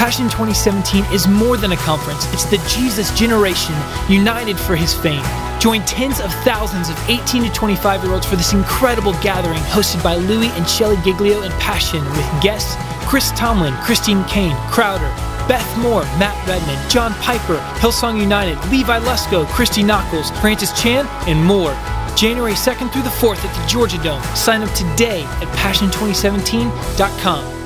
Passion 2017 is more than a conference, it's the Jesus generation united for his fame. Join tens of thousands of 18 to 25 year olds for this incredible gathering hosted by Louie and Shelly Giglio and Passion with guests Chris Tomlin, Christine Caine, Crowder, Beth Moore, Matt Redman, John Piper, Hillsong United, Levi Lusko, Christy Nockels, Francis Chan, and more. January 2nd through the 4th at the Georgia Dome. Sign up today at passion2017.com.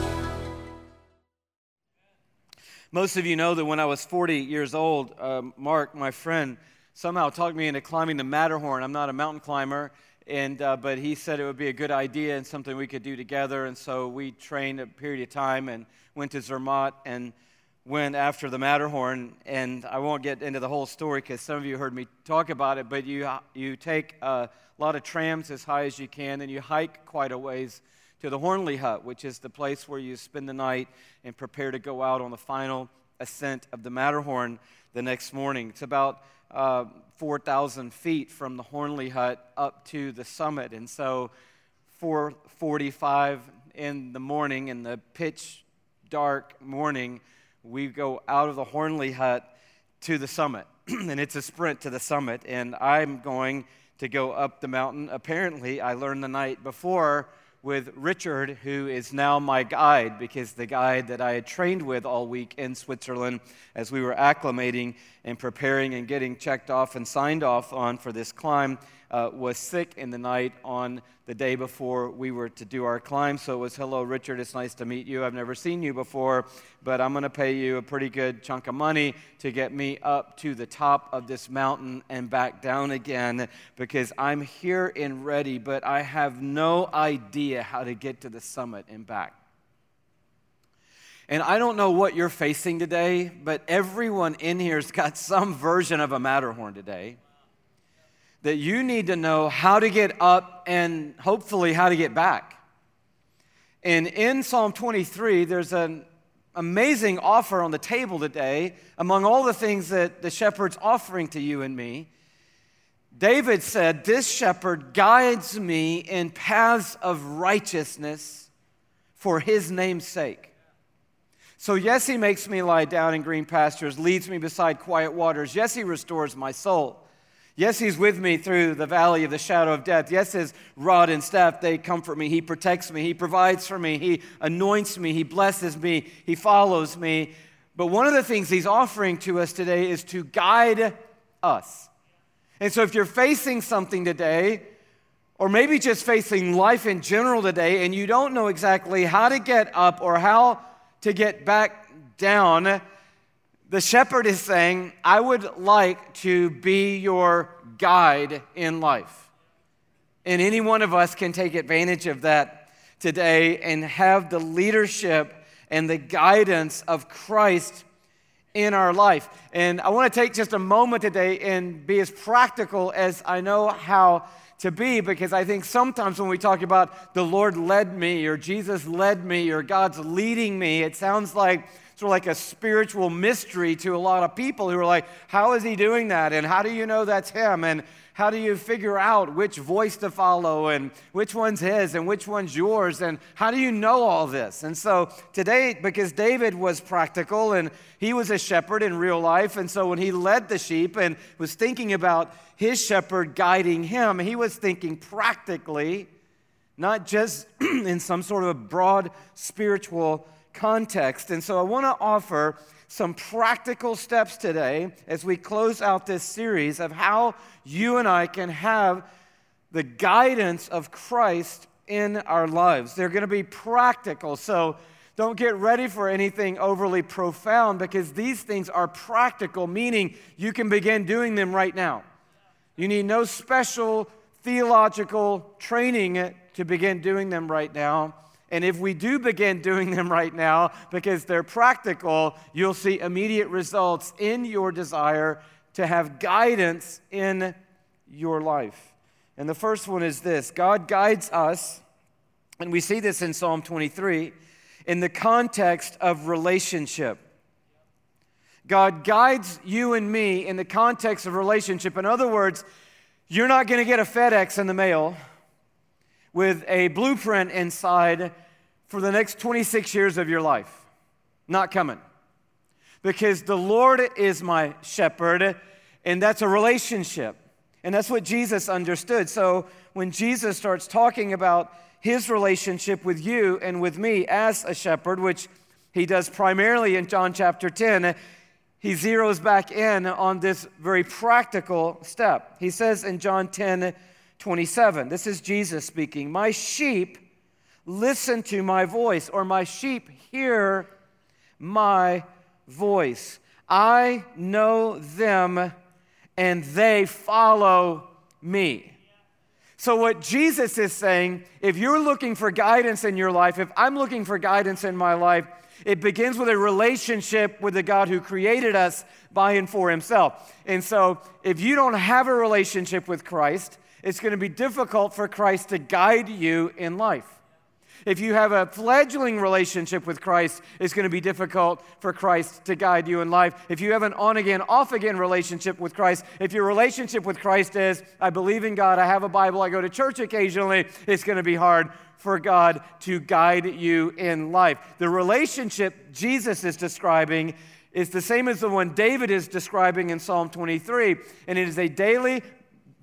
Most of you know that when I was 40 years old, uh, Mark, my friend, somehow talked me into climbing the Matterhorn. I'm not a mountain climber, and, uh, but he said it would be a good idea and something we could do together. And so we trained a period of time and went to Zermatt and went after the Matterhorn. And I won't get into the whole story because some of you heard me talk about it, but you, you take a lot of trams as high as you can and you hike quite a ways to the Hörnli Hut, which is the place where you spend the night and prepare to go out on the final ascent of the Matterhorn the next morning. It's about uh, 4,000 feet from the Hörnli Hut up to the summit. And so 4:45 in the morning, in the pitch dark morning, we go out of the Hörnli Hut to the summit. and it's a sprint to the summit. And I'm going to go up the mountain. Apparently, I learned the night before with Richard, who is now my guide, because the guide that I had trained with all week in Switzerland as we were acclimating and preparing and getting checked off and signed off on for this climb uh, was sick in the night on the day before we were to do our climb. So it was, Hello, Richard, it's nice to meet you. I've never seen you before, but I'm going to pay you a pretty good chunk of money to get me up to the top of this mountain and back down again because I'm here and ready, but I have no idea how to get to the summit and back. And I don't know what you're facing today, but everyone in here's got some version of a Matterhorn today that you need to know how to get up and hopefully how to get back. And in Psalm 23, there's an amazing offer on the table today among all the things that the shepherd's offering to you and me. David said, This shepherd guides me in paths of righteousness for his name's sake. So, yes, he makes me lie down in green pastures, leads me beside quiet waters. Yes, he restores my soul. Yes, He's with me through the valley of the shadow of death. Yes, His rod and staff, they comfort me. He protects me. He provides for me. He anoints me. He blesses me. He follows me. But one of the things He's offering to us today is to guide us. And so if you're facing something today, or maybe just facing life in general today, and you don't know exactly how to get up or how to get back down, the shepherd is saying, I would like to be your guide in life. And any one of us can take advantage of that today and have the leadership and the guidance of Christ in our life. And I want to take just a moment today and be as practical as I know how to be because I think sometimes when we talk about the Lord led me or Jesus led me or God's leading me, it sounds like sort of like a spiritual mystery to a lot of people who are like, how is he doing that? And how do you know that's him? And how do you figure out which voice to follow and which one's his and which one's yours? And how do you know all this? And so today, because David was practical and he was a shepherd in real life, and so when he led the sheep and was thinking about his shepherd guiding him, he was thinking practically, not just in some sort of a broad spiritual context. And so I want to offer some practical steps today as we close out this series of how you and I can have the guidance of Christ in our lives. They're going to be practical. So don't get ready for anything overly profound because these things are practical, meaning you can begin doing them right now. You need no special theological training to begin doing them right now. And if we do begin doing them right now because they're practical, you'll see immediate results in your desire to have guidance in your life. And the first one is this God guides us, and we see this in Psalm 23, in the context of relationship. God guides you and me in the context of relationship. In other words, you're not going to get a FedEx in the mail with a blueprint inside for the next 26 years of your life. Not coming. because the Lord is my shepherd, and that's a relationship. And that's what Jesus understood. So when Jesus starts talking about his relationship with you and with me as a shepherd, which he does primarily in John chapter 10, he zeroes back in on this very practical step. He says in John 10 27, this is Jesus speaking, My sheep listen to my voice, or my sheep hear my voice. I know them and they follow me. So, what Jesus is saying, if you're looking for guidance in your life, if I'm looking for guidance in my life, it begins with a relationship with the God who created us by and for himself. And so, if you don't have a relationship with Christ, it's going to be difficult for Christ to guide you in life. If you have a fledgling relationship with Christ, it's going to be difficult for Christ to guide you in life. If you have an on again, off again relationship with Christ, if your relationship with Christ is, I believe in God, I have a Bible, I go to church occasionally, it's going to be hard for God to guide you in life. The relationship Jesus is describing is the same as the one David is describing in Psalm 23, and it is a daily,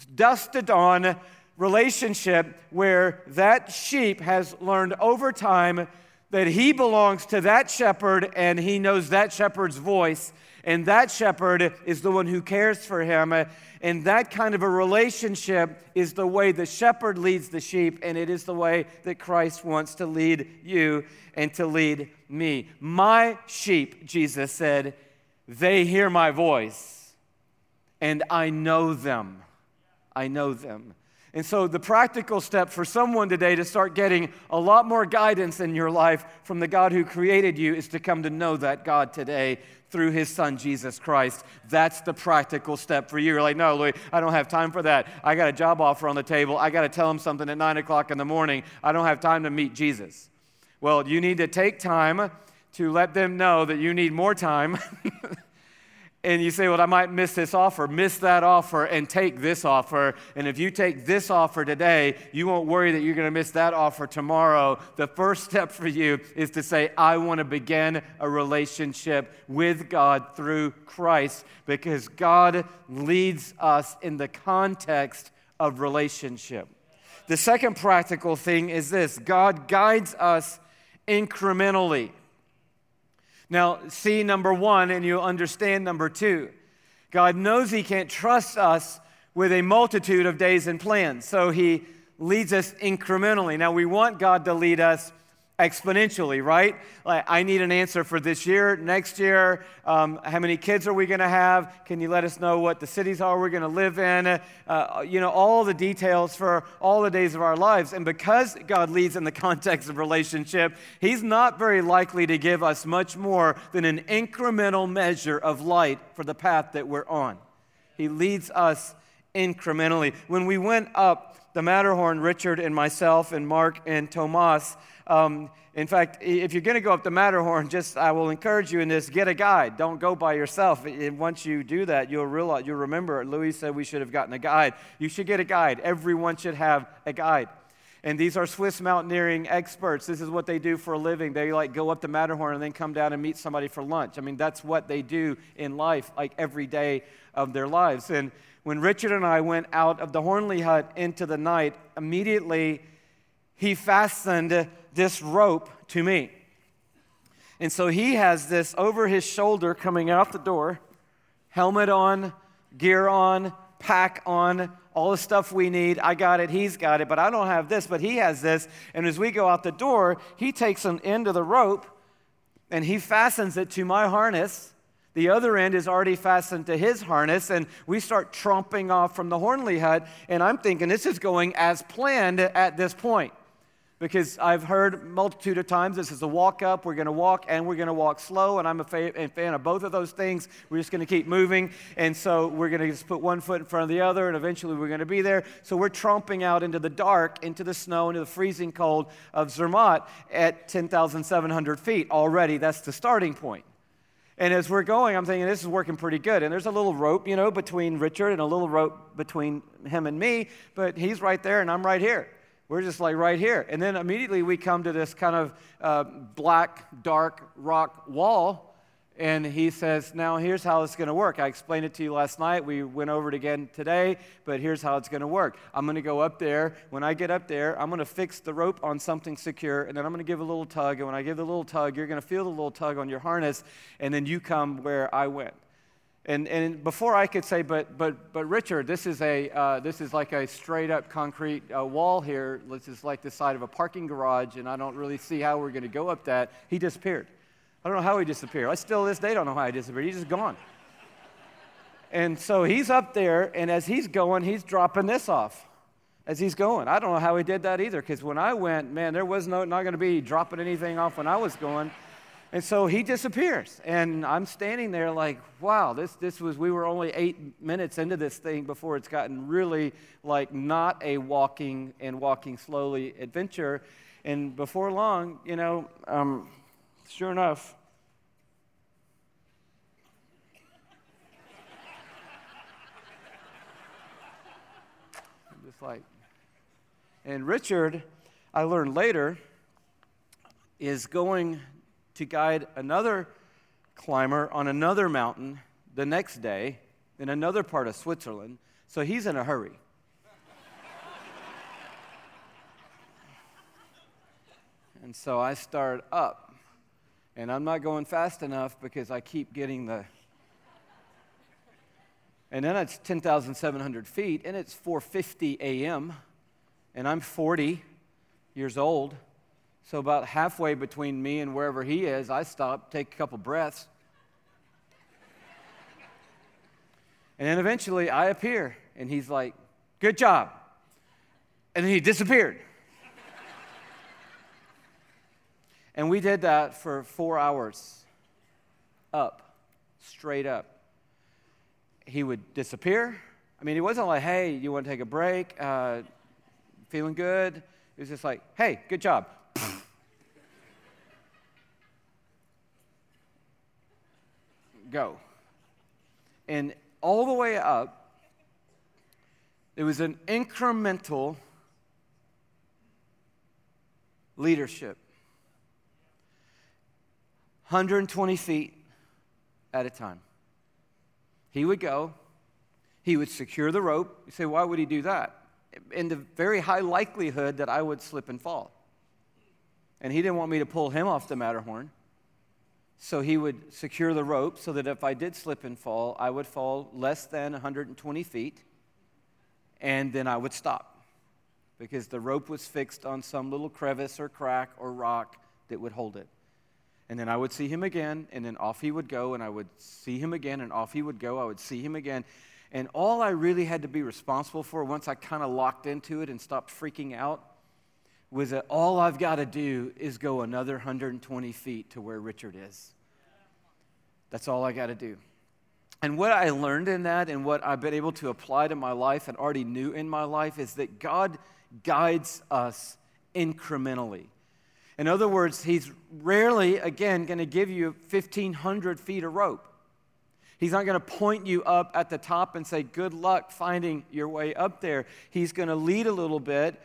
dusk on relationship where that sheep has learned over time that he belongs to that shepherd and he knows that shepherd's voice. And that shepherd is the one who cares for him. And that kind of a relationship is the way the shepherd leads the sheep, and it is the way that Christ wants to lead you and to lead me. My sheep, Jesus said, they hear my voice, and I know them. I know them. And so, the practical step for someone today to start getting a lot more guidance in your life from the God who created you is to come to know that God today through his son, Jesus Christ. That's the practical step for you. You're like, no, Louie, I don't have time for that. I got a job offer on the table. I got to tell him something at 9 o'clock in the morning. I don't have time to meet Jesus. Well, you need to take time to let them know that you need more time. and you say, Well, I might miss this offer. Miss that offer and take this offer. And if you take this offer today, you won't worry that you're going to miss that offer tomorrow. The first step for you is to say, I want to begin a relationship with God through Christ because God leads us in the context of relationship. The second practical thing is this God guides us incrementally. Now, see number one, and you'll understand number two. God knows He can't trust us with a multitude of days and plans, so He leads us incrementally. Now, we want God to lead us exponentially, right? Like, I need an answer for this year, next year. Um, how many kids are we going to have? Can you let us know what the cities are we're going to live in? Uh, you know, all the details for all the days of our lives. And because God leads in the context of relationship, He's not very likely to give us much more than an incremental measure of light for the path that we're on. He leads us incrementally. When we went up the Matterhorn, Richard and myself and Mark and Tomas, um, in fact, if you're going to go up the Matterhorn, just I will encourage you in this: get a guide. Don't go by yourself. And once you do that, you'll realize you'll remember. Louie said we should have gotten a guide. You should get a guide. Everyone should have a guide. And these are Swiss mountaineering experts. This is what they do for a living. They like go up the Matterhorn and then come down and meet somebody for lunch. I mean, that's what they do in life, like every day of their lives. And when Richard and I went out of the Hörnli hut into the night, immediately he fastened this rope to me. And so he has this over his shoulder coming out the door, helmet on, gear on, pack on, all the stuff we need. I got it, he's got it, but I don't have this, but he has this. And as we go out the door, he takes an end of the rope and he fastens it to my harness. The other end is already fastened to his harness, and we start tromping off from the Hörnli hut. And I'm thinking this is going as planned at this point because I've heard multitude of times this is a walk up, we're going to walk and we're going to walk slow, and I'm a fan of both of those things. We're just going to keep moving, and so we're going to just put one foot in front of the other, and eventually we're going to be there. So we're tromping out into the dark, into the snow, into the freezing cold of Zermatt at 10,700 feet already. That's the starting point. And as we're going, I'm thinking this is working pretty good. And there's a little rope, you know, between Richard and a little rope between him and me, but he's right there and I'm right here. We're just like right here. And then immediately we come to this kind of uh, black, dark rock wall. And he says, Now here's how it's going to work. I explained it to you last night. We went over it again today, but here's how it's going to work. I'm going to go up there. When I get up there, I'm going to fix the rope on something secure, and then I'm going to give a little tug. And when I give the little tug, you're going to feel the little tug on your harness, and then you come where I went. And, and before I could say, but, but, but Richard, this is, a, uh, this is like a straight up concrete uh, wall here. This is like the side of a parking garage, and I don't really see how we're going to go up that. He disappeared. I don't know how he disappeared. I still, this day, don't know how he disappeared. He's just gone. and so he's up there, and as he's going, he's dropping this off as he's going. I don't know how he did that either, because when I went, man, there was no, not going to be dropping anything off when I was going. And so he disappears. And I'm standing there like, wow, this, this was, we were only eight minutes into this thing before it's gotten really like not a walking and walking slowly adventure. And before long, you know, um, sure enough, just like, and Richard, I learned later, is going to guide another climber on another mountain the next day in another part of Switzerland. So he's in a hurry. and so I start up. And I'm not going fast enough because I keep getting the. And then it's 10,700 feet, and it's 4:50 a.m. And I'm 40 years old. So, about halfway between me and wherever he is, I stop, take a couple breaths. And then eventually I appear, and he's like, Good job. And then he disappeared. And we did that for four hours up, straight up. He would disappear. I mean, he wasn't like, Hey, you want to take a break? Uh, feeling good? It was just like, Hey, good job. Go. And all the way up, it was an incremental leadership 120 feet at a time. He would go, he would secure the rope. You say, why would he do that? In the very high likelihood that I would slip and fall. And he didn't want me to pull him off the Matterhorn. So he would secure the rope so that if I did slip and fall, I would fall less than 120 feet, and then I would stop because the rope was fixed on some little crevice or crack or rock that would hold it. And then I would see him again, and then off he would go, and I would see him again, and off he would go. I would see him again. And all I really had to be responsible for once I kind of locked into it and stopped freaking out was that all I've got to do is go another 120 feet to where Richard is. That's all I got to do. And what I learned in that and what I've been able to apply to my life and already knew in my life is that God guides us incrementally. In other words, He's rarely, again, going to give you 1,500 feet of rope. He's not going to point you up at the top and say, Good luck finding your way up there. He's going to lead a little bit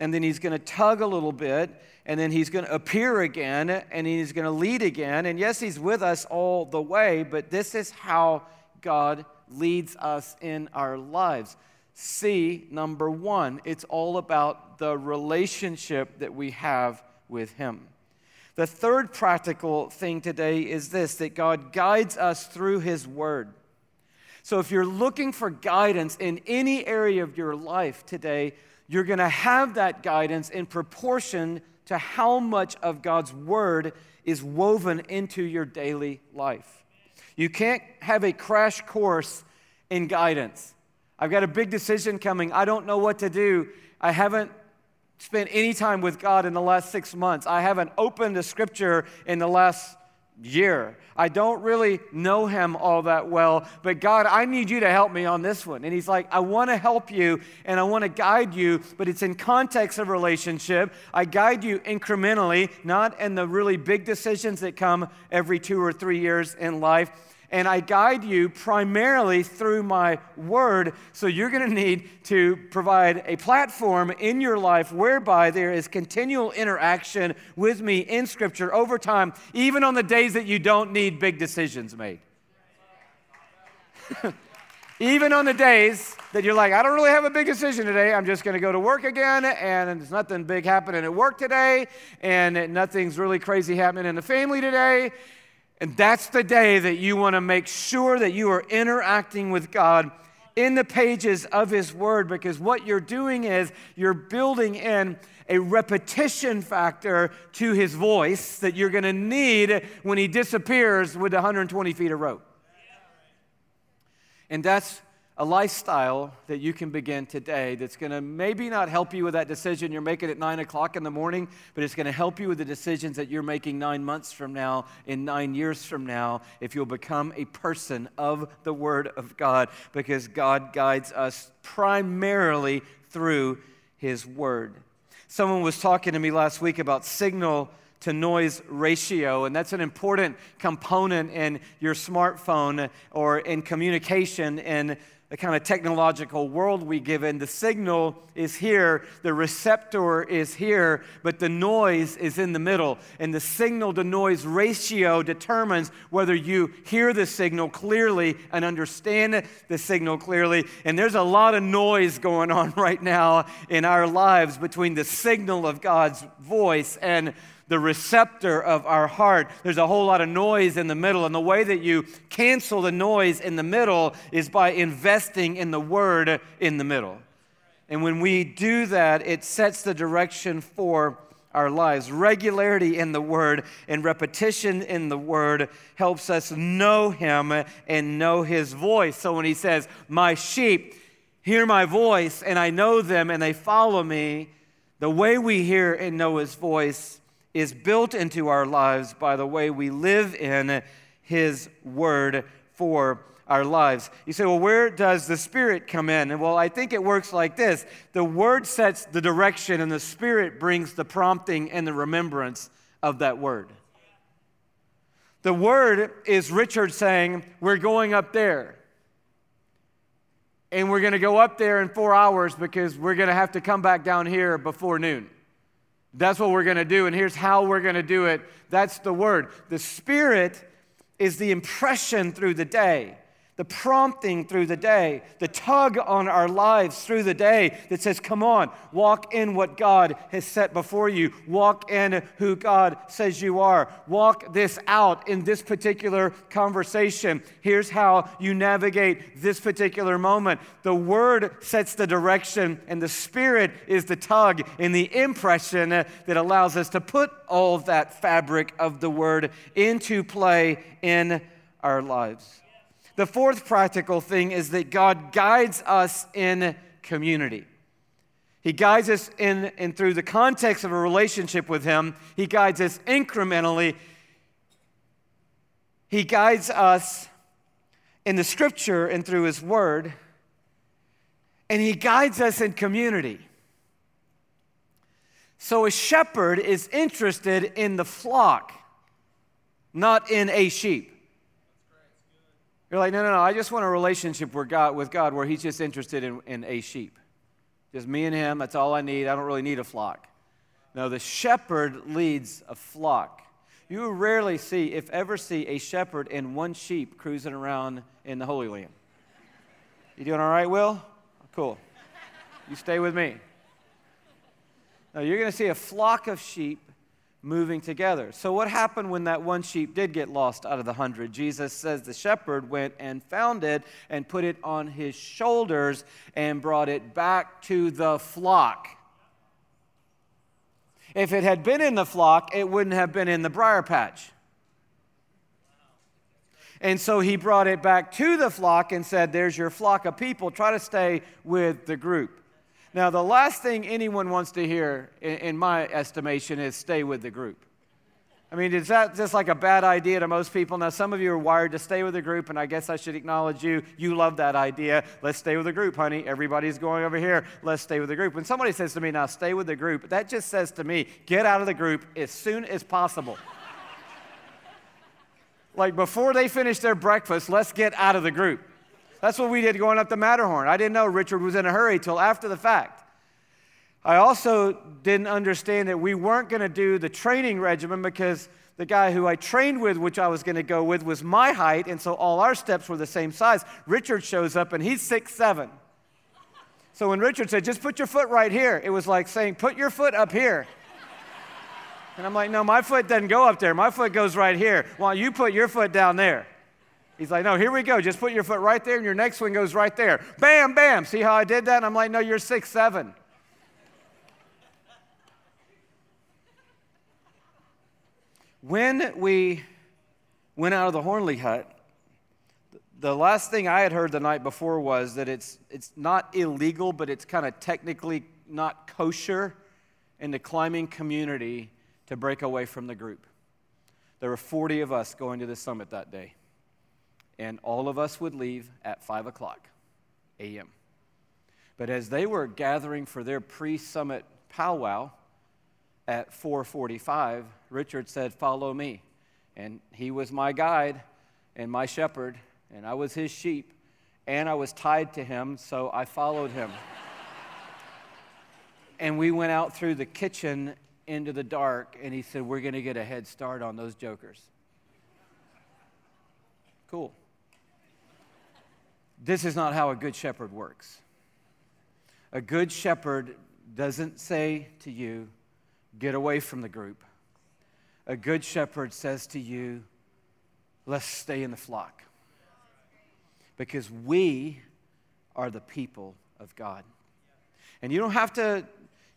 and then he's going to tug a little bit, and then he's going to appear again, and he's going to lead again. And yes, he's with us all the way, but this is how God leads us in our lives. See, number one, it's all about the relationship that we have with him. The third practical thing today is this that God guides us through his word. So if you're looking for guidance in any area of your life today, you're going to have that guidance in proportion to how much of God's word is woven into your daily life. You can't have a crash course in guidance. I've got a big decision coming. I don't know what to do. I haven't spent any time with God in the last six months. I haven't opened a scripture in the last year. I don't really know him all that well, but God, I need you to help me on this one. And he's like, I want to help you and I want to guide you, but it's in context of relationship. I guide you incrementally, not in the really big decisions that come every two or three years in life. And I guide you primarily through my word. So you're going to need to provide a platform in your life whereby there is continual interaction with me in Scripture over time, even on the days that you don't need big decisions made. even on the days that you're like, I don't really have a big decision today. I'm just going to go to work again, and there's nothing big happening at work today, and nothing's really crazy happening in the family today. And that's the day that you want to make sure that you are interacting with God in the pages of His Word because what you're doing is you're building in a repetition factor to His voice that you're going to need when He disappears with 120 feet of rope. And that's a lifestyle that you can begin today that's going to maybe not help you with that decision you're making at nine o'clock in the morning, but it's going to help you with the decisions that you're making nine months from now, in nine years from now, if you'll become a person of the Word of God, because God guides us primarily through His Word. Someone was talking to me last week about signal to noise ratio, and that's an important component in your smartphone or in communication in the kind of technological world we live in. The signal is here, the receptor is here, but the noise is in the middle. And the signal to noise ratio determines whether you hear the signal clearly and understand the signal clearly. And there's a lot of noise going on right now in our lives between the signal of God's voice and the receptor of our heart. There's a whole lot of noise in the middle, and the way that you cancel the noise in the middle is by investing in the word in the middle. And when we do that, it sets the direction for our lives. Regularity in the Word and repetition in the Word helps us know Him and know His voice. So when He says, My sheep hear my voice, and I know them and they follow me, the way we hear and know His voice is built into our lives by the way we live in His Word for our lives. You say, well, where does the Spirit come in? And well, I think it works like this the Word sets the direction, and the Spirit brings the prompting and the remembrance of that Word. The Word is Richard saying, We're going up there. And we're going to go up there in four hours because we're going to have to come back down here before noon. That's what we're going to do, and here's how we're going to do it. That's the word. The Spirit is the impression through the day the prompting through the day, the tug on our lives through the day that says, Come on, walk in what God has set before you. Walk in who God says you are. Walk this out in this particular conversation. Here's how you navigate this particular moment. The Word sets the direction, and the Spirit is the tug and the impression that allows us to put all that fabric of the Word into play in our lives. The fourth practical thing is that God guides us in community. He guides us in and through the context of a relationship with Him. He guides us incrementally. He guides us in the Scripture and through His Word. And He guides us in community. So a shepherd is interested in the flock, not in a sheep. You're like, no, no, no, I just want a relationship with God, with God where He's just interested in, in a sheep. Just me and Him, that's all I need. I don't really need a flock. No, the shepherd leads a flock. You rarely see, if ever see, a shepherd and one sheep cruising around in the Holy Land. You doing all right, Will? Cool. You stay with me. Now, you're going to see a flock of sheep moving together. So, what happened when that one sheep did get lost out of the hundred? Jesus says the shepherd went and found it and put it on his shoulders and brought it back to the flock. If it had been in the flock, it wouldn't have been in the briar patch. And so he brought it back to the flock and said, There's your flock of people. Try to stay with the group. Now, the last thing anyone wants to hear, in, my estimation, is stay with the group. I mean, is that just like a bad idea to most people? Now, some of you are wired to stay with a group, and I guess I should acknowledge you. You love that idea. Let's stay with a group, honey. Everybody's going over here. Let's stay with the group. When somebody says to me, now stay with the group, that just says to me, get out of the group as soon as possible. Like before they finish their breakfast, let's get out of the group. That's what we did going up the Matterhorn. I didn't know Richard was in a hurry till after the fact. I also didn't understand that we weren't going to do the training regimen because the guy who I trained with, which I was going to go with, was my height, and so all our steps were the same size. Richard shows up and he's six seven. So when Richard said, just put your foot right here, it was like saying, put your foot up here. And I'm like, no, my foot doesn't go up there. My foot goes right here. Well, you put your foot down there. He's like, no, here we go. Just put your foot right there, and your next one goes right there. Bam, bam. See how I did that? And I'm like, no, you're six seven. When we went out of the Hörnli hut, the last thing I had heard the night before was that it's, it's not illegal, but it's kind of technically not kosher in the climbing community to break away from the group. There were 40 of us going to the summit that day, and all of us would leave at 5 o'clock a.m. But as they were gathering for their pre-summit powwow at 4:45, Richard said, "Follow me." And he was my guide and my shepherd, and I was his sheep, and I was tied to him, so I followed him. and we went out through the kitchen into the dark, and he said, We're going to get a head start on those jokers. Cool. This is not how a good shepherd works. A good shepherd doesn't say to you, Get away from the group. A good shepherd says to you, Let's stay in the flock. Because we are the people of God. And you don't have to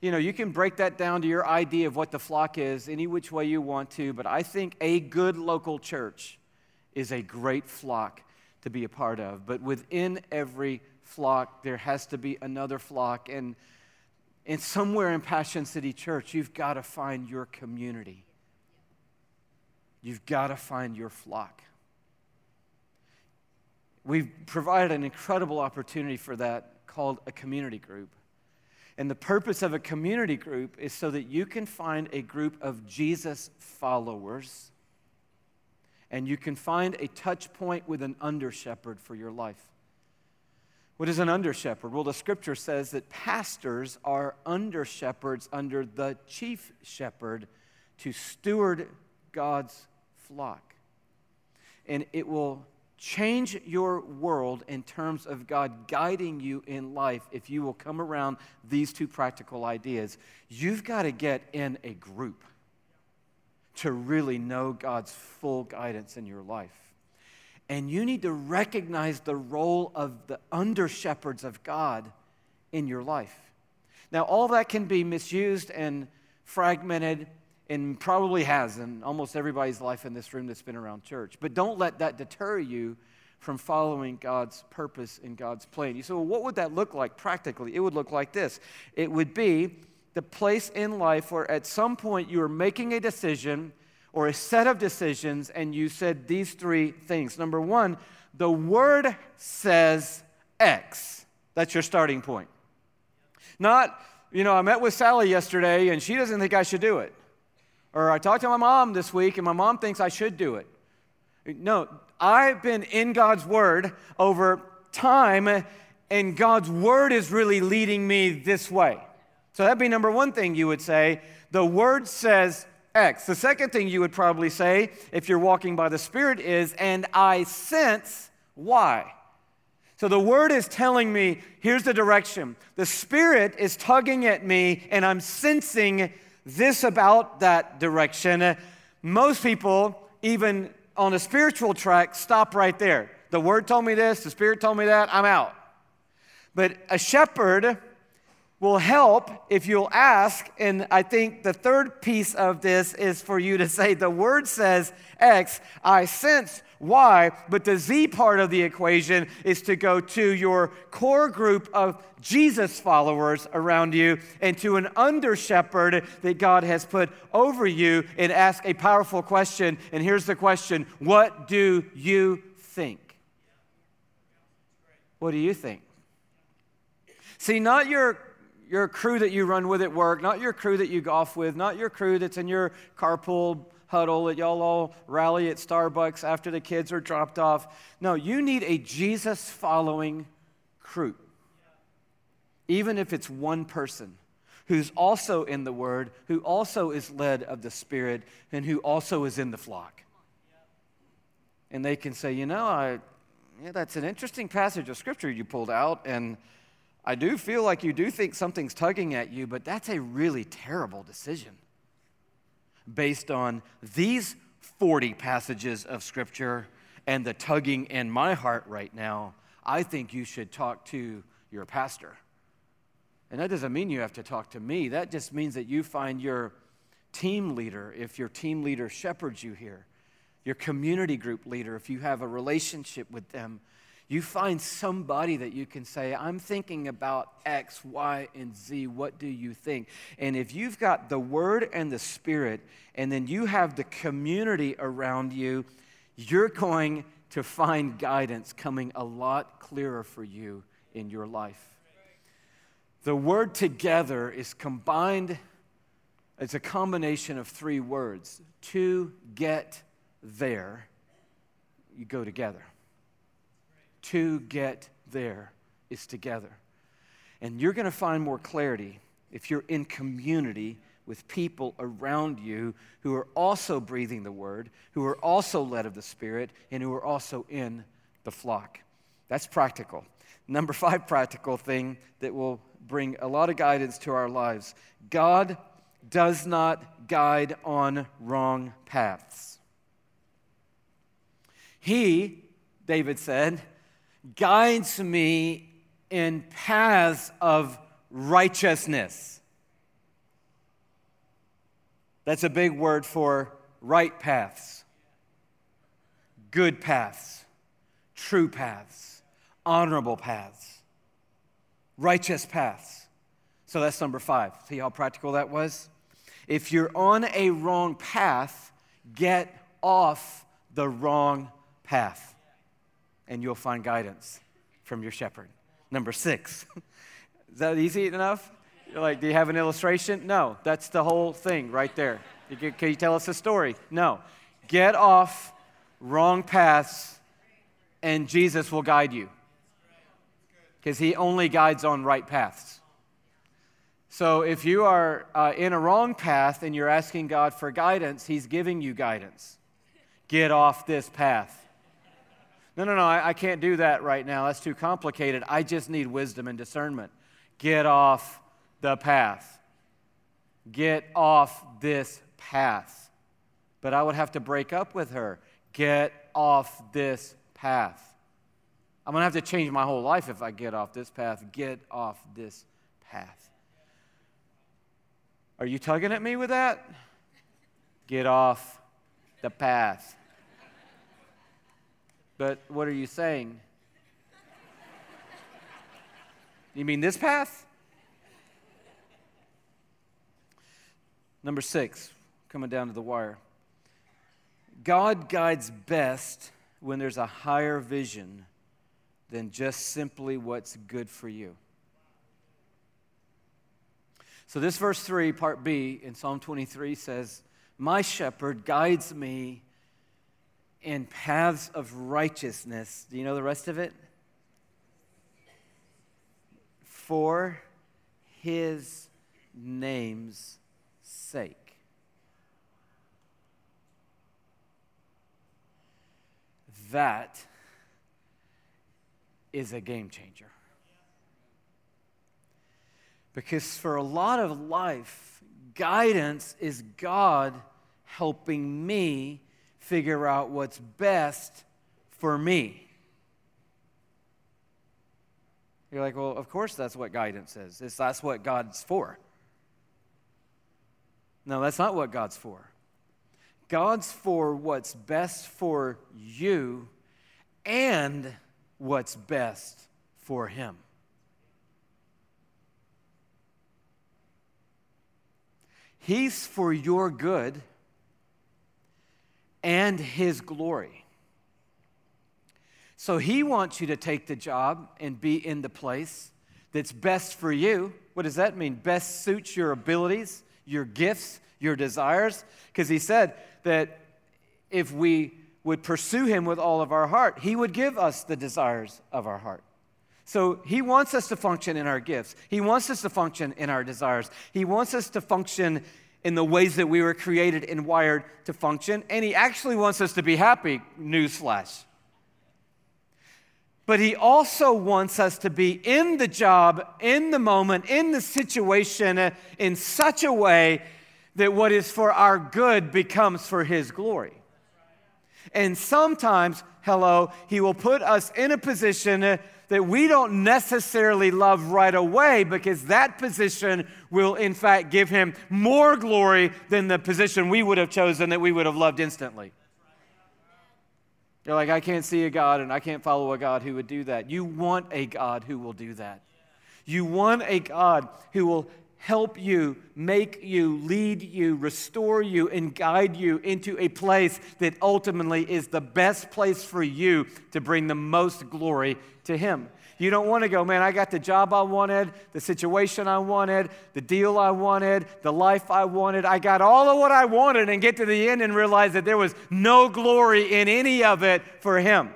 you know, you can break that down to your idea of what the flock is any which way you want to, but I think a good local church is a great flock to be a part of. But within every flock, there has to be another flock. And, and somewhere in Passion City Church, you've got to find your community. You've got to find your flock. We've provided an incredible opportunity for that called a community group. And the purpose of a community group is so that you can find a group of Jesus followers and you can find a touch point with an under shepherd for your life. What is an under shepherd? Well, the scripture says that pastors are under shepherds under the chief shepherd to steward God's flock. And it will change your world in terms of God guiding you in life if you will come around these two practical ideas. You've got to get in a group to really know God's full guidance in your life. And you need to recognize the role of the under shepherds of God in your life. Now, all that can be misused and fragmented and probably has in almost everybody's life in this room that's been around church. But don't let that deter you from following God's purpose and God's plan. You say, well, what would that look like practically? It would look like this it would be the place in life where at some point you are making a decision or a set of decisions and you said these three things. Number one, the word says X. That's your starting point. Not, you know, I met with Sally yesterday and she doesn't think I should do it. Or I talked to my mom this week and my mom thinks I should do it. No, I've been in God's Word over time, and God's Word is really leading me this way. So that'd be number one thing you would say. The Word says X. The second thing you would probably say, if you're walking by the Spirit, is, and I sense Y. So the Word is telling me, here's the direction. The Spirit is tugging at me, and I'm sensing this about that direction. Most people, even on a spiritual track, stop right there. The Word told me this, the Spirit told me that, I'm out. But a shepherd will help if you'll ask. And I think the third piece of this is for you to say, the word says X, I sense Y, but the Z part of the equation is to go to your core group of Jesus followers around you and to an under shepherd that God has put over you and ask a powerful question. And here's the question What do you think? What do you think? See, not your your crew that you run with at work, not your crew that you golf with, not your crew that's in your carpool huddle that y'all all rally at Starbucks after the kids are dropped off. No, you need a Jesus following crew. Even if it's one person who's also in the Word, who also is led of the Spirit, and who also is in the flock. And they can say, you know, I, yeah, that's an interesting passage of Scripture you pulled out, and I do feel like you do think something's tugging at you, but that's a really terrible decision based on these 40 passages of Scripture and the tugging in my heart right now. I think you should talk to your pastor. And that doesn't mean you have to talk to me. That just means that you find your team leader, if your team leader shepherds you here, your community group leader, if you have a relationship with them, you find somebody that you can say, I'm thinking about X, Y, and Z. What do you think? And if you've got the Word and the Spirit, and then you have the community around you, you're going to find guidance coming a lot clearer for you in your life. The word together is combined, it's a combination of three words to get there, you go together to get there is together. And you're going to find more clarity if you're in community with people around you who are also breathing the word, who are also led of the Spirit, and who are also in the flock. That's practical. Number five practical thing that will bring a lot of guidance to our lives God does not guide on wrong paths. He, David said, guides me in paths of righteousness. That's a big word for right paths, good paths, true paths, honorable paths, righteous paths. So that's number five. See how practical that was? If you're on a wrong path, get off the wrong path and you'll find guidance from your shepherd. Number six. Is that easy enough? You're like, do you have an illustration? No, that's the whole thing right there. Can you tell us a story? No. Get off wrong paths, and Jesus will guide you. Because he only guides on right paths. So if you are uh, in a wrong path and you're asking God for guidance, he's giving you guidance. Get off this path. No, no, no, I, I can't do that right now. That's too complicated. I just need wisdom and discernment. Get off the path. Get off this path. But I would have to break up with her. Get off this path. I'm going to have to change my whole life if I get off this path. Get off this path. Are you tugging at me with that? Get off the path. But what are you saying? You mean this path? Number six, coming down to the wire. God guides best when there's a higher vision than just simply what's good for you. So, this verse 3, part B in Psalm 23 says, My shepherd guides me in paths of righteousness. Do you know the rest of it? For his name's sake. That is a game changer. Because for a lot of life, guidance is God helping me figure out what's best for me. You're like, well, of course that's what guidance is. It's, that's what God's for. No, that's not what God's for. God's for what's best for you and what's best for Him. He's for your good and His glory. So He wants you to take the job and be in the place that's best for you. What does that mean? Best suits your abilities, your gifts, your desires? Because He said, that if we would pursue Him with all of our heart, He would give us the desires of our heart. So He wants us to function in our gifts, He wants us to function in our desires, He wants us to function in the ways that we were created and wired to function, and He actually wants us to be happy. Newsflash. But he also wants us to be in the job, in the moment, in the situation uh, in such a way that what is for our good becomes for his glory. And sometimes, hello, He will put us in a position that we don't necessarily love right away because that position will, in fact, give Him more glory than the position we would have chosen that we would have loved instantly. You're like, I can't see a God and I can't follow a God who would do that. You want a God who will do that. You want a God who will help you, make you, lead you, restore you, and guide you into a place that ultimately is the best place for you to bring the most glory to Him. You don't want to go, man, I got the job I wanted, the situation I wanted, the deal I wanted, the life I wanted. I got all of what I wanted and get to the end and realize that there was no glory in any of it for Him.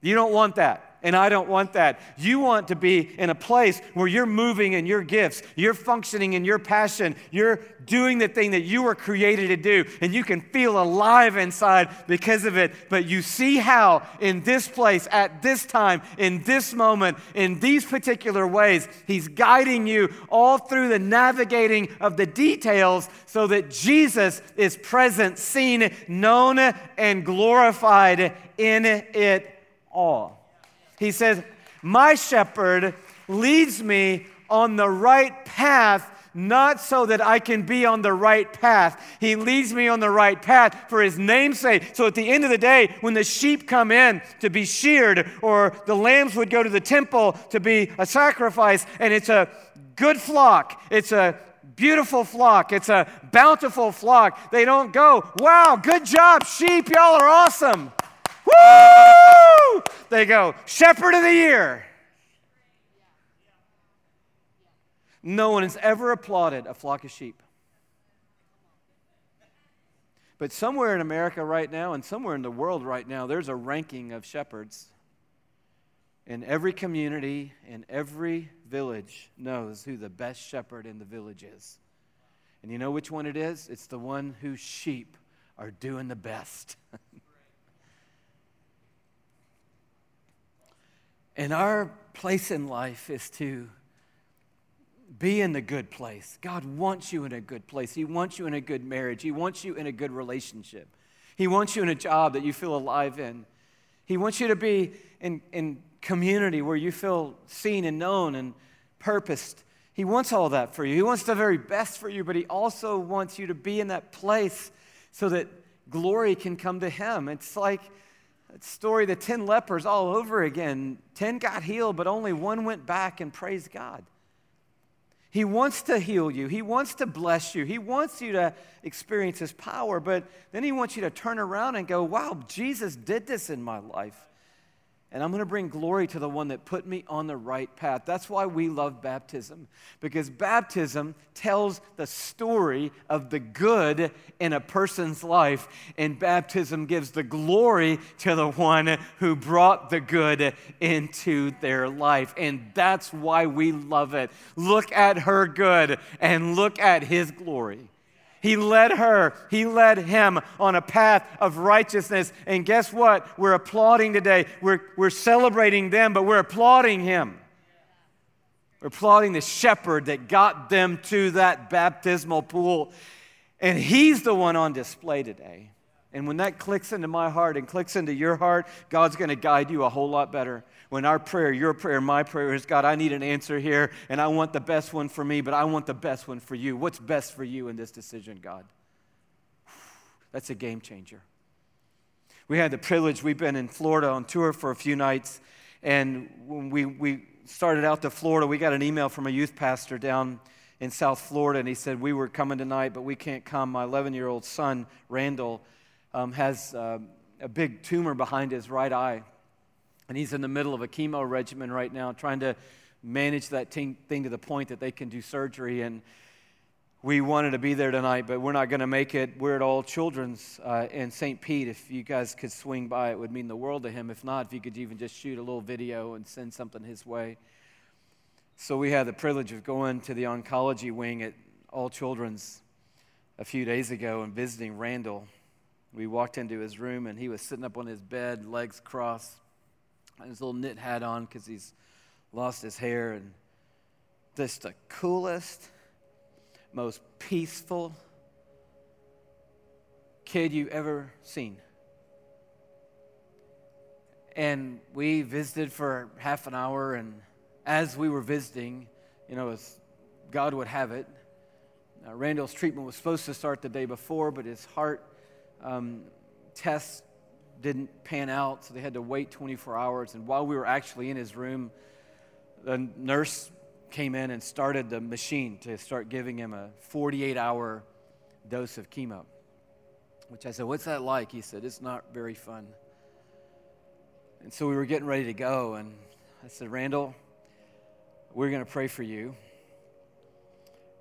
You don't want that and I don't want that. You want to be in a place where you're moving in your gifts, you're functioning in your passion, you're doing the thing that you were created to do, and you can feel alive inside because of it. But you see how, in this place, at this time, in this moment, in these particular ways, He's guiding you all through the navigating of the details so that Jesus is present, seen, known, and glorified in it all. He says, My shepherd leads me on the right path not so that I can be on the right path. He leads me on the right path for his namesake. So at the end of the day, when the sheep come in to be sheared, or the lambs would go to the temple to be a sacrifice, and it's a good flock, it's a beautiful flock, it's a bountiful flock, they don't go, wow, good job, sheep, y'all are awesome. Woo! They go, Shepherd of the Year. No one has ever applauded a flock of sheep. But somewhere in America right now, and somewhere in the world right now, there's a ranking of shepherds. And every community and every village knows who the best shepherd in the village is. And you know which one it is? It's the one whose sheep are doing the best. And our place in life is to be in the good place. God wants you in a good place. He wants you in a good marriage. He wants you in a good relationship. He wants you in a job that you feel alive in. He wants you to be in, in community where you feel seen and known and purposed. He wants all that for you. He wants the very best for you, but He also wants you to be in that place so that glory can come to Him. It's like, story, the 10 lepers all over again. 10 got healed, but only one went back and praised God. He wants to heal you. He wants to bless you. He wants you to experience His power, but then He wants you to turn around and go, wow, Jesus did this in my life and I'm going to bring glory to the one that put me on the right path. That's why we love baptism, because baptism tells the story of the good in a person's life, and baptism gives the glory to the one who brought the good into their life. And that's why we love it. Look at her good and look at his glory. He led her, he led him on a path of righteousness. And guess what? We're applauding today. We're, we're celebrating them, but we're applauding him. We're applauding the shepherd that got them to that baptismal pool. And he's the one on display today. And when that clicks into my heart and clicks into your heart, God's going to guide you a whole lot better. When our prayer, your prayer, my prayer is God, I need an answer here, and I want the best one for me, but I want the best one for you. What's best for you in this decision, God? That's a game changer. We had the privilege, we've been in Florida on tour for a few nights, and when we, we started out to Florida, we got an email from a youth pastor down in South Florida, and he said, We were coming tonight, but we can't come. My 11 year old son, Randall, um, has uh, a big tumor behind his right eye. And he's in the middle of a chemo regimen right now, trying to manage that thing, to the point that they can do surgery. And we wanted to be there tonight, but we're not going to make it. We're at All Children's uh, in St. Pete. If you guys could swing by, it would mean the world to him. If not, if you could even just shoot a little video and send something his way. So we had the privilege of going to the oncology wing at All Children's a few days ago and visiting Randall. We walked into his room and he was sitting up on his bed, legs crossed, his little knit hat on because he's lost his hair, and just the coolest most peaceful kid you've ever seen. And we visited for half an hour, and as we were visiting, you know, as God would have it, uh, Randall's treatment was supposed to start the day before, but his heart um, test didn't pan out, so they had to wait 24 hours. And while we were actually in his room, the nurse came in and started the machine to start giving him a 48 hour dose of chemo. Which I said, What's that like? He said, It's not very fun. And so we were getting ready to go, and I said, Randall, we're going to pray for you.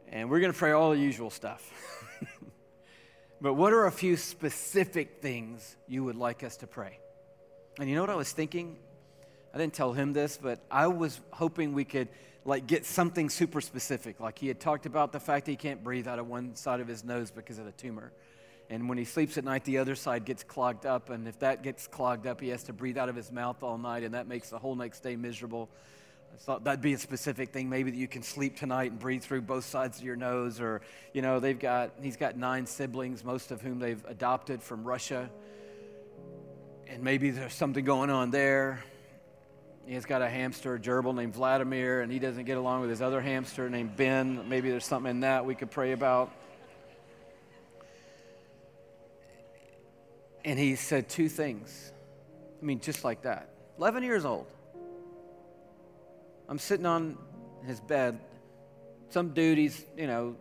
And we're going to pray all the usual stuff. but what are a few specific things you would like us to pray? And you know what I was thinking? I didn't tell him this, but I was hoping we could like get something super specific. Like he had talked about the fact that he can't breathe out of one side of his nose because of the tumor. And when he sleeps at night, the other side gets clogged up. And if that gets clogged up, he has to breathe out of his mouth all night, and that makes the whole next day miserable. I thought that'd be a specific thing, maybe that you can sleep tonight and breathe through both sides of your nose. Or, you know, they've got, he's got nine siblings, most of whom they've adopted from Russia. And maybe there's something going on there. He's got a hamster, a gerbil named Vladimir, and he doesn't get along with his other hamster named Ben. Maybe there's something in that we could pray about. And he said two things. I mean, just like that. 11 years old. I'm sitting on his bed. Some dude, he's, you know,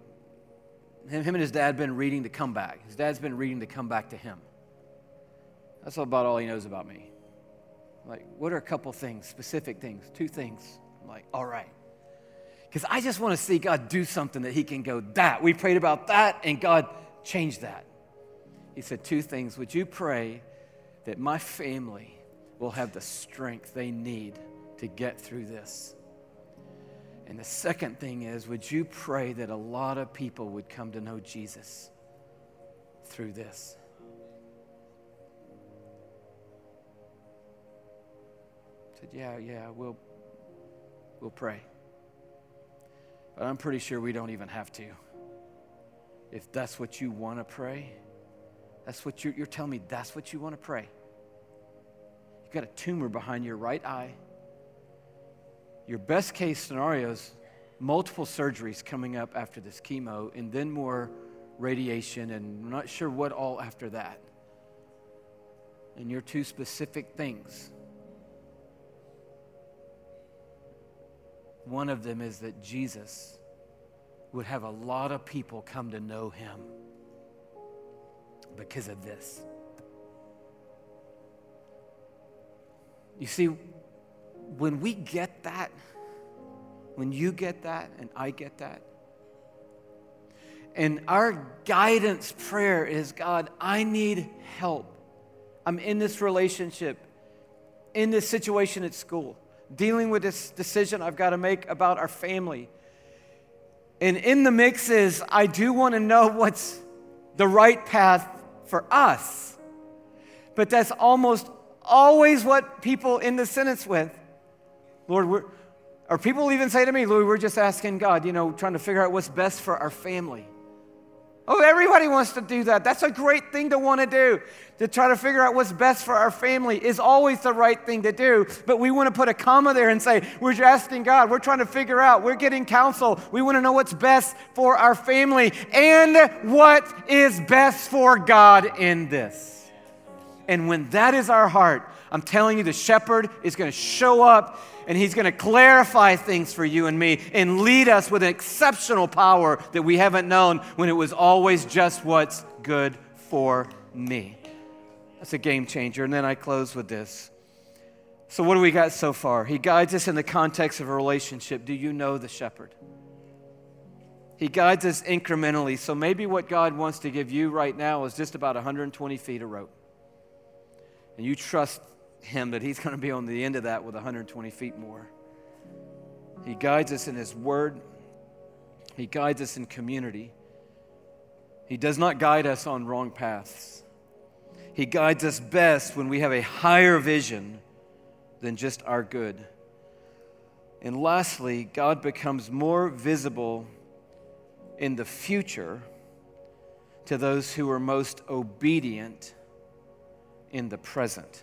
him, him and his dad been reading The Comeback. His dad's been reading The Comeback to him. That's about all he knows about me. Like, what are a couple things, specific things, two things? I'm like, all right. Because I just want to see God do something that He can go, that. We prayed about that, and God changed that. He said, two things. Would you pray that my family will have the strength they need to get through this? And the second thing is, would you pray that a lot of people would come to know Jesus through this? I said, Yeah, yeah, we'll, we'll pray. But I'm pretty sure we don't even have to. If that's what you want to pray, that's what you're, you're telling me that's what you want to pray. You've got a tumor behind your right eye. Your best case scenario is multiple surgeries coming up after this chemo, and then more radiation, and I'm not sure what all after that. And your two specific things One of them is that Jesus would have a lot of people come to know him because of this. You see, when we get that, when you get that, and I get that, and our guidance prayer is God, I need help. I'm in this relationship, in this situation at school dealing with this decision I've got to make about our family. And in the mix is, I do want to know what's the right path for us. But that's almost always what people in the sentence with. Lord, or people even say to me, Lord, we're just asking God, you know, trying to figure out what's best for our family. Oh, everybody wants to do that. That's a great thing to want to do. To try to figure out what's best for our family is always the right thing to do. But we want to put a comma there and say, we're just asking God. We're trying to figure out. We're getting counsel. We want to know what's best for our family and what is best for God in this. And when that is our heart, I'm telling you, the shepherd is going to show up and He's going to clarify things for you and me and lead us with an exceptional power that we haven't known when it was always just what's good for me. That's a game changer. And then I close with this. So, what do we got so far? He guides us in the context of a relationship. Do you know the shepherd? He guides us incrementally. So maybe what God wants to give you right now is just about 120 feet of rope. And you trust Him that He's going to be on the end of that with 120 feet more. He guides us in His Word, He guides us in community. He does not guide us on wrong paths. He guides us best when we have a higher vision than just our good. And lastly, God becomes more visible in the future to those who are most obedient in the present.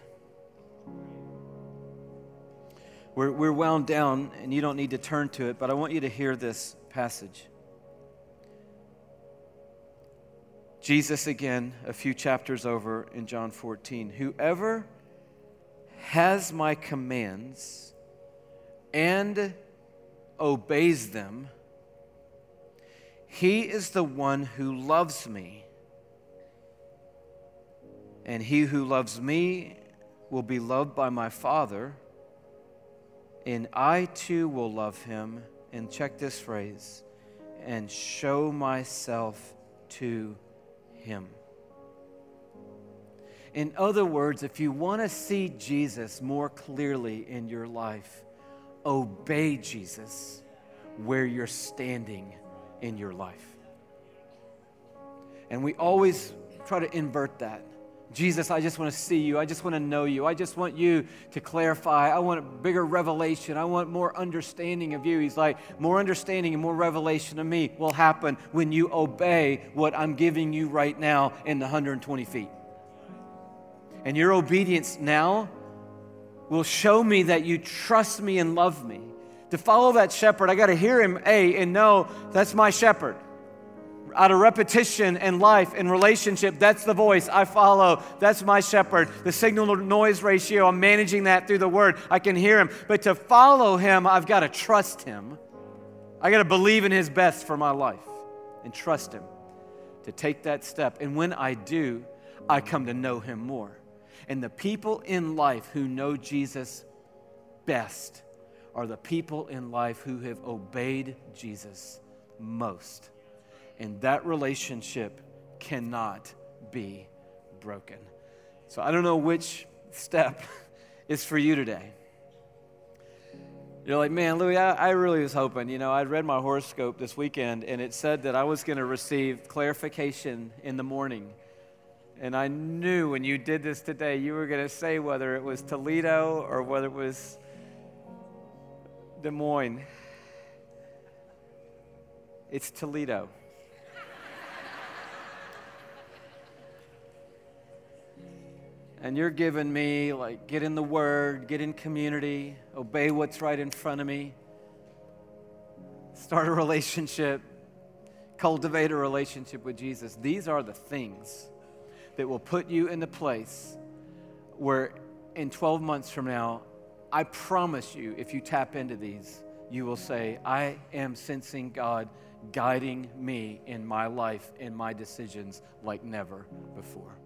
We're, we're wound down, and you don't need to turn to it, but I want you to hear this passage. Jesus, again, a few chapters over in John 14. Whoever has my commands and obeys them, he is the one who loves me. And he who loves me will be loved by my Father, and I too will love him. And check this phrase and show myself to him. In other words, if you want to see Jesus more clearly in your life, obey Jesus where you're standing in your life. And we always try to invert that. Jesus, I just want to see you. I just want to know you. I just want you to clarify. I want a bigger revelation. I want more understanding of you. He's like, more understanding and more revelation of me will happen when you obey what I'm giving you right now in the 120 feet. And your obedience now will show me that you trust me and love me. To follow that shepherd, I got to hear him, A, and know that's my shepherd out of repetition in life and relationship, that's the voice I follow. That's my shepherd. The signal to noise ratio, I'm managing that through the word. I can hear him. But to follow him, I've got to trust him. I got to believe in his best for my life and trust him to take that step. And when I do, I come to know him more. And the people in life who know Jesus best are the people in life who have obeyed Jesus most. And that relationship cannot be broken. So I don't know which step is for you today. You're like, man, Louie, I, I, really was hoping. You know, I'd read my horoscope this weekend and it said that I was going to receive clarification in the morning. And I knew when you did this today, you were going to say whether it was Toledo or whether it was Des Moines. It's Toledo. And you're giving me like get in the word, get in community, obey what's right in front of me, start a relationship, cultivate a relationship with Jesus. These are the things that will put you in the place where in 12 months from now, I promise you, if you tap into these, you will say, I am sensing God guiding me in my life, in my decisions like never before.